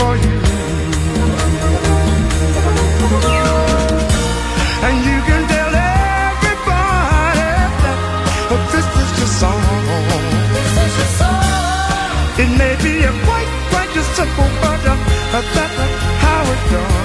for you. And you can tell everybody that this is your song. This is your song. It may be a quite, quite a simple, but uh, that's how it goes.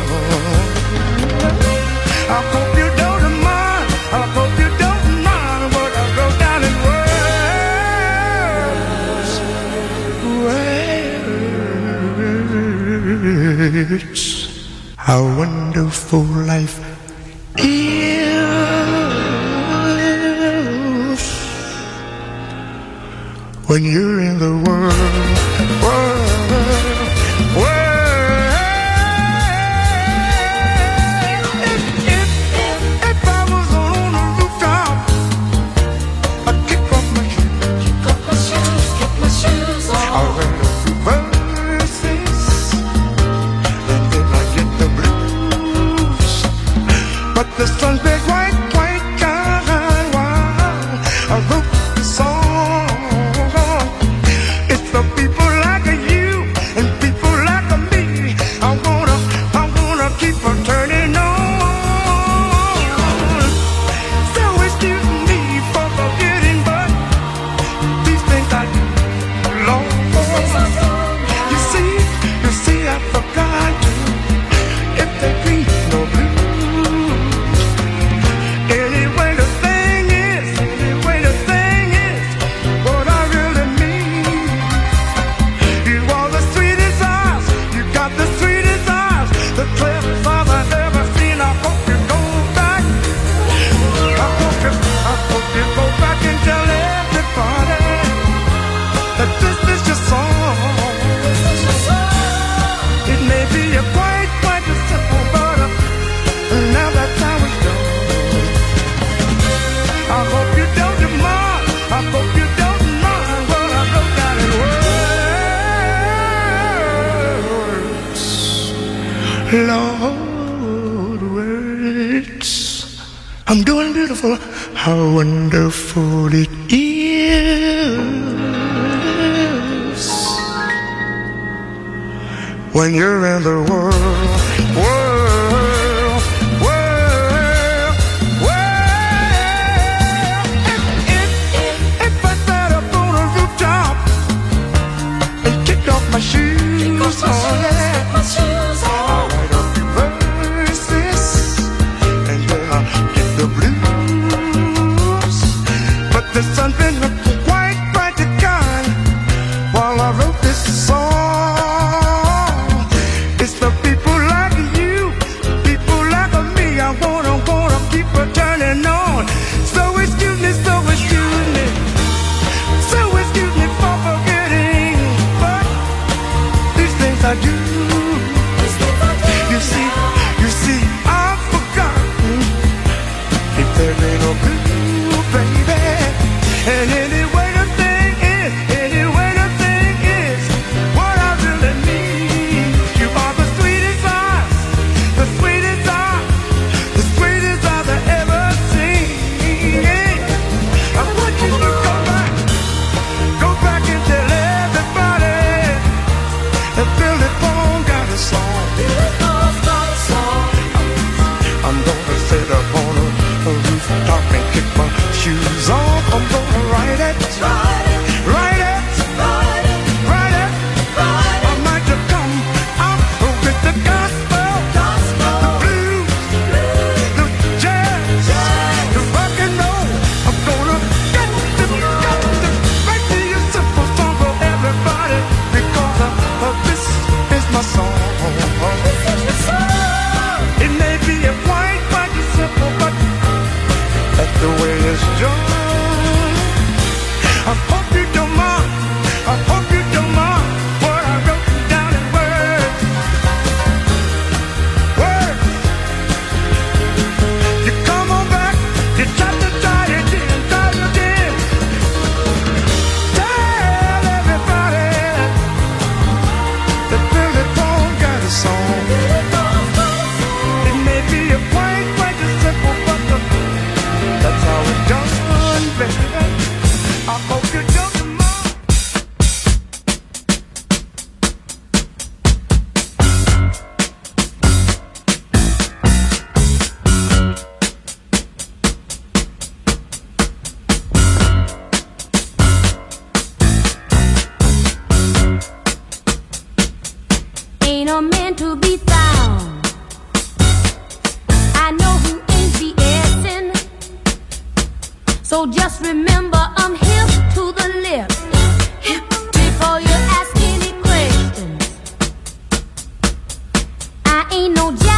hurts. How wonderful life is when you're in the world. beautiful it is when you're in the world. no doubt.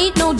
ain't no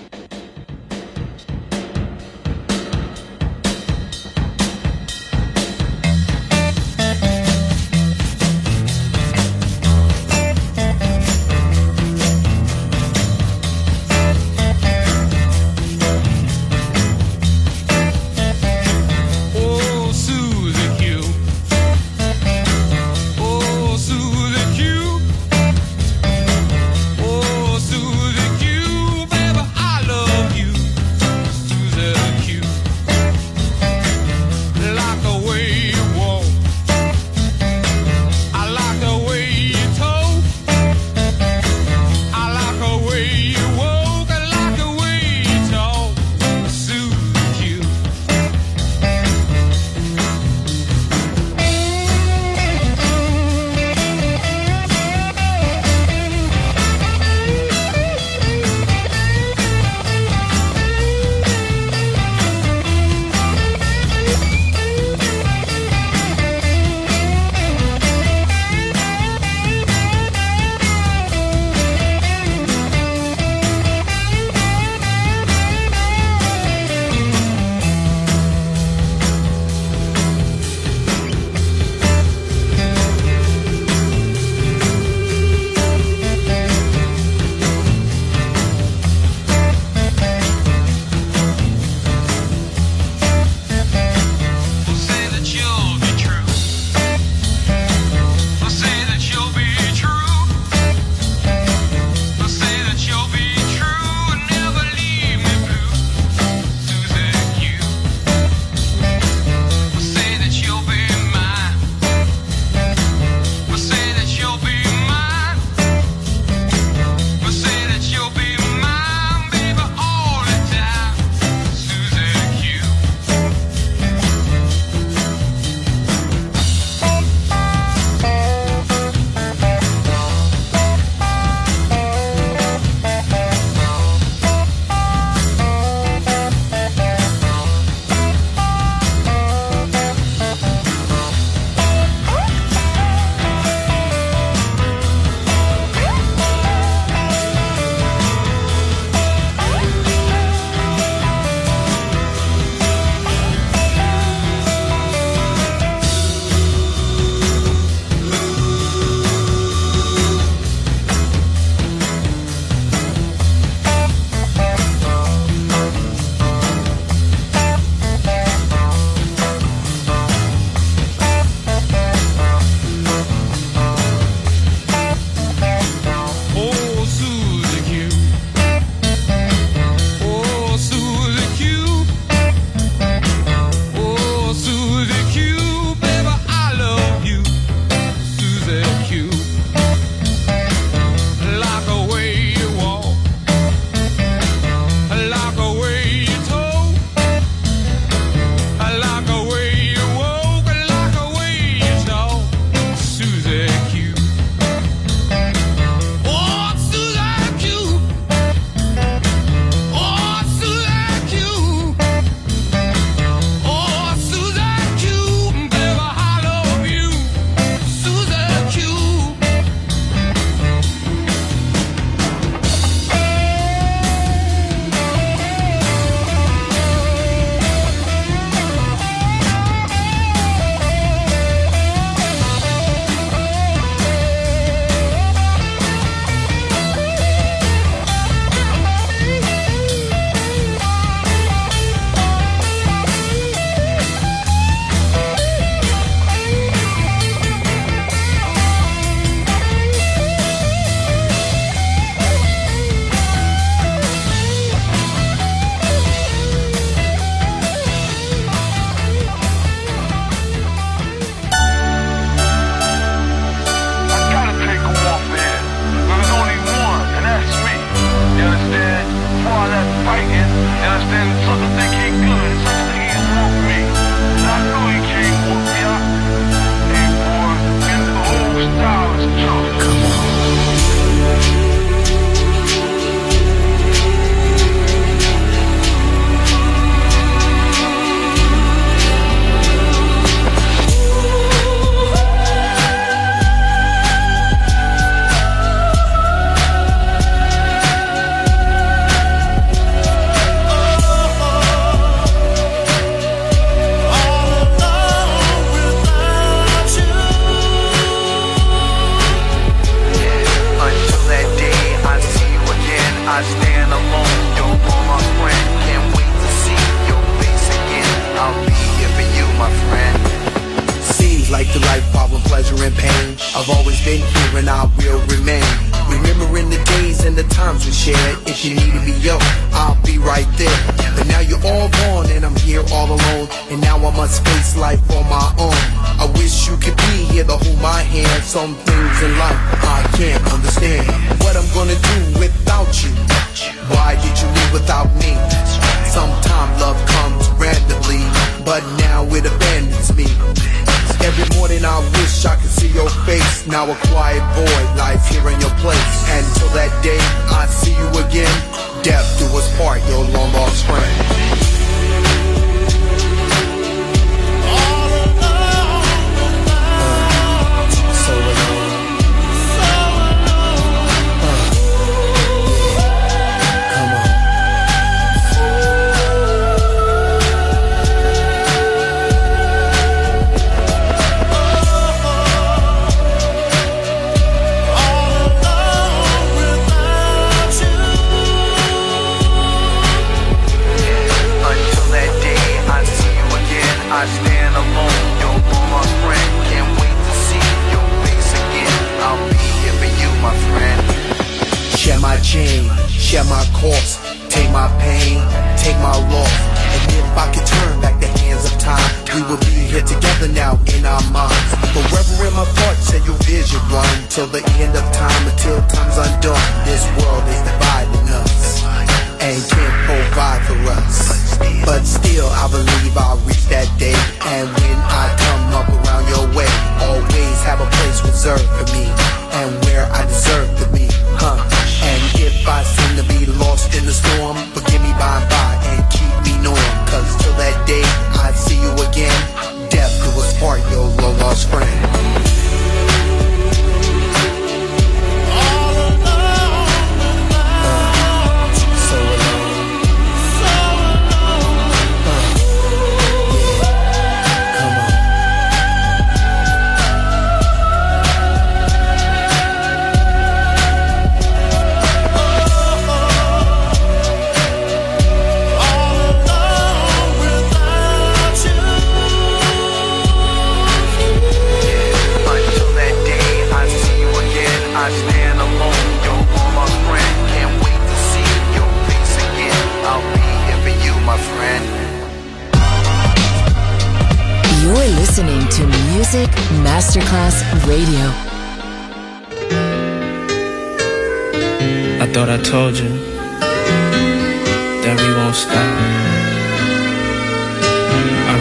I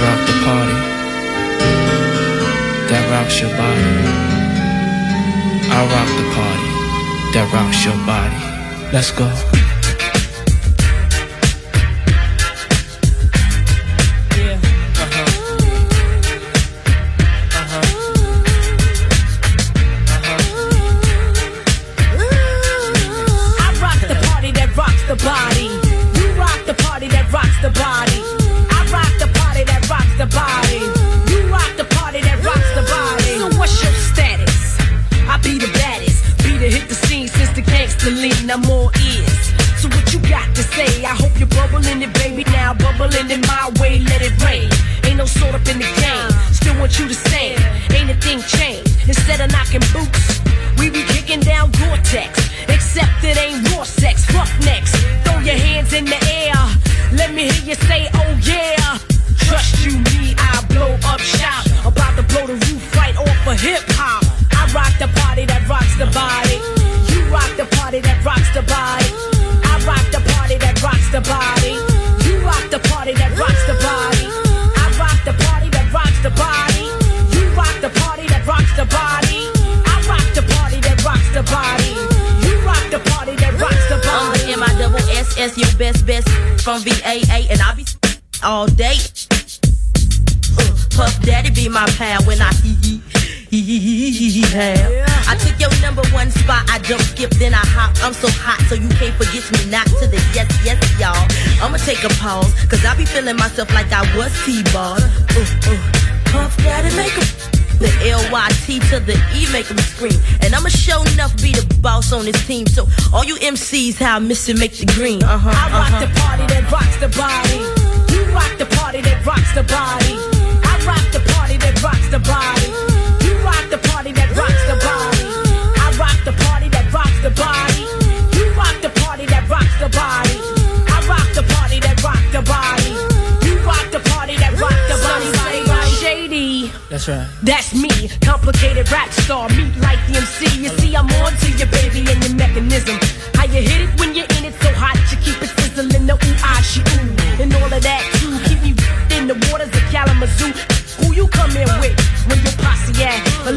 rock the party that rocks your body. I rock the party that rocks your body. Let's go. feeling myself like I was T-Ball. Ooh, uh, ooh. Uh. Puff daddy make him. The L-Y-T to the E make him scream. And I'ma show enough be the boss on this team. So all you MCs, how I miss it, make the green. Uh-huh, I rock uh-huh. the party that rocks the body. You rock the party that rocks the body. I rock the party that rocks the body. You rock the party that rocks the body. That's right. That's me, complicated rap star, meet like the MC. You see, I'm on to your baby and your mechanism. How you hit it when you're in it so hot, you keep it sizzling, the ooh, ah, she ooh. And all of that too, keep me in the waters of Kalamazoo. Who you come in with when your posse at? The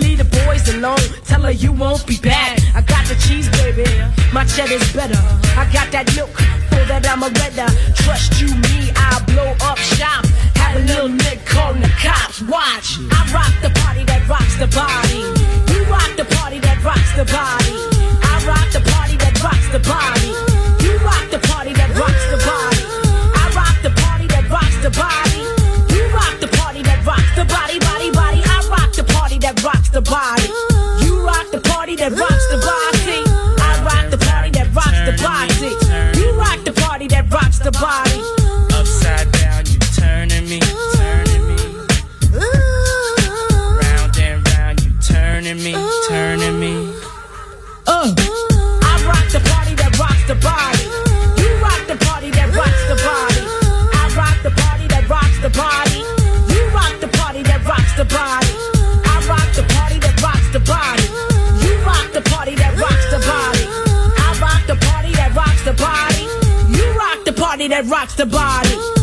boys alone, tell her you won't be back. I got the cheese, baby, my cheddar's better. I got that milk, for that I'm a redder. Trust you, me, I'll blow up shop. Have a little nick calling the cops. Watch, I rock the party that rocks the body. You rock the party that rocks the body. I rock the party that rocks the body. You rock the party that rocks the body. I rock the party that rocks the body. That rocks party that rocks the body.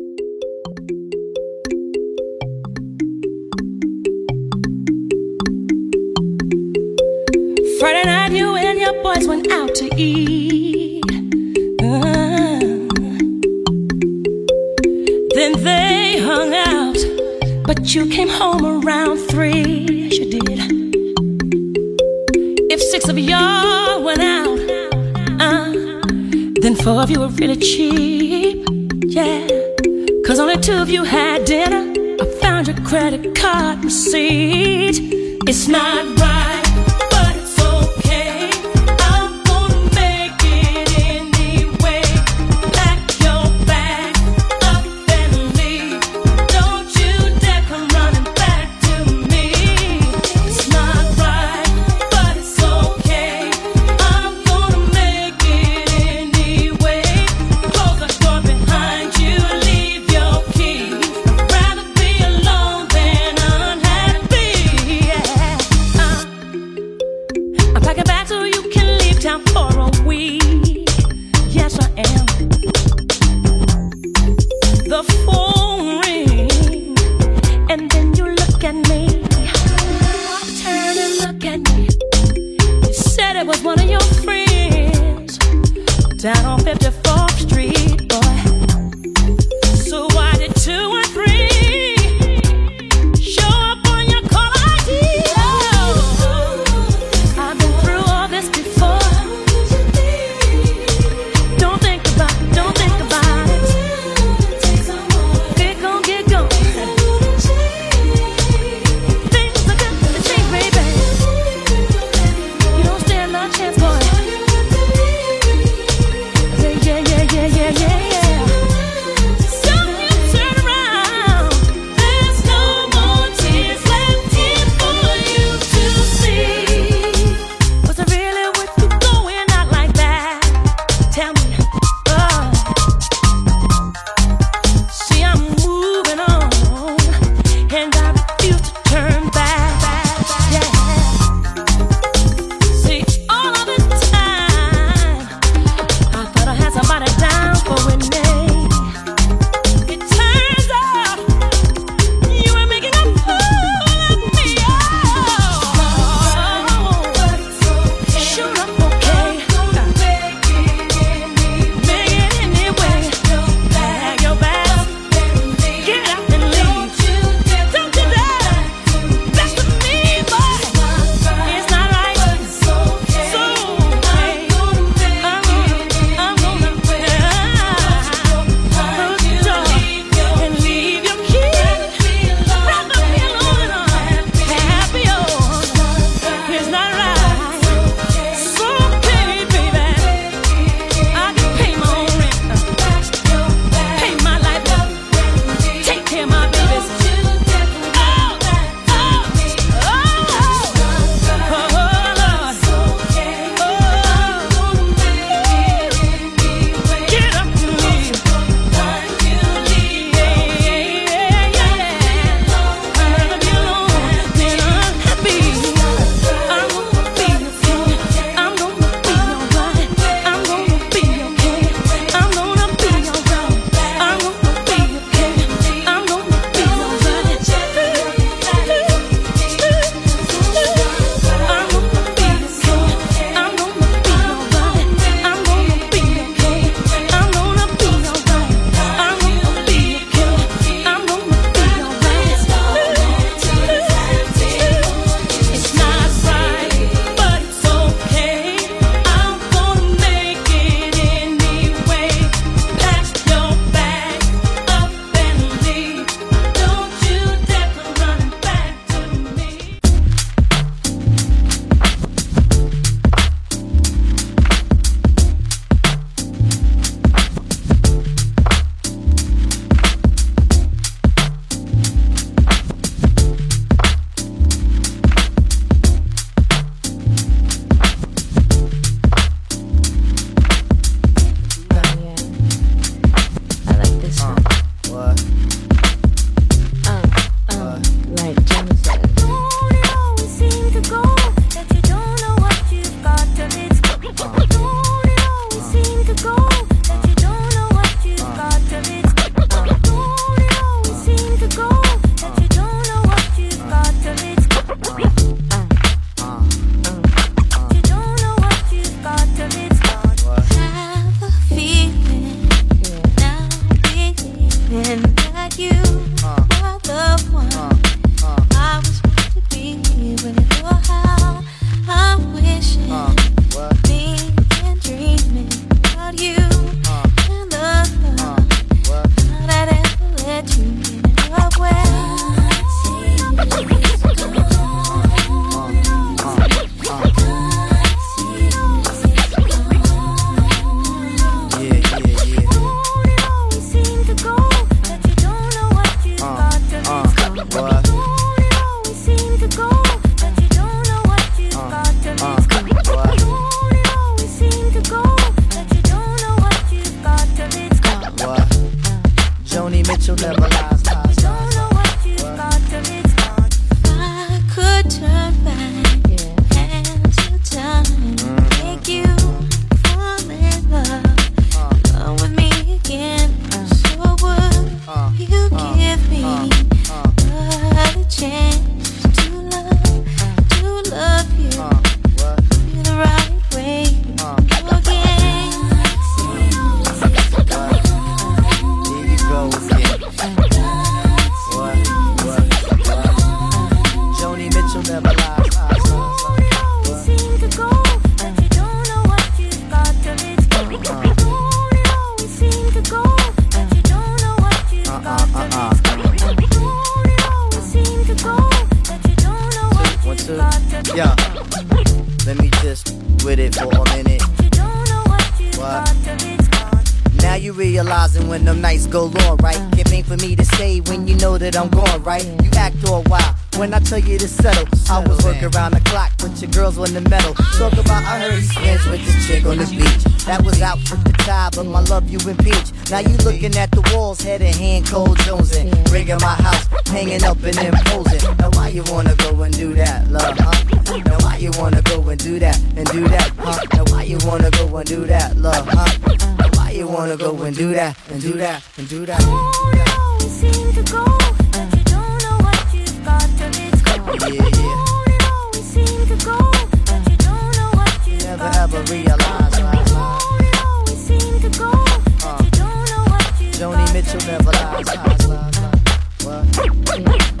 Friday night, you and your boys went out to eat. Uh, then they hung out, but you came home around three. Yes, you did. If six of y'all went out, uh, then four of you were really cheap. Yeah, cause only two of you had dinner. I found your credit card receipt. It's not right. love. When them nights go long, right? Can't mean for me to say when you know that I'm gone, right? You act all wild when I tell you to settle. I was working around the clock, with your girls on the metal. Talk about I heard he spends with the chick on the beach. That was out with the tie, but my love you impeach. Now you looking at the walls, head in hand, cold jonesing. Rigging my house, hanging up and imposing. Now why you wanna go and do that, love, huh? Now why you wanna go and do that and do that, huh? Now why you wanna go and do that, love, huh? You wanna go and do that and do that and do that? seem to go, but you don't know what you've got till it's gone. Yeah, yeah. seem to go, but you don't know what you've Never got ever realize, right? gone. Uh-huh. seem to go, but uh. you don't know you've Joni Mitchell never lies, lies, lies, lies. What?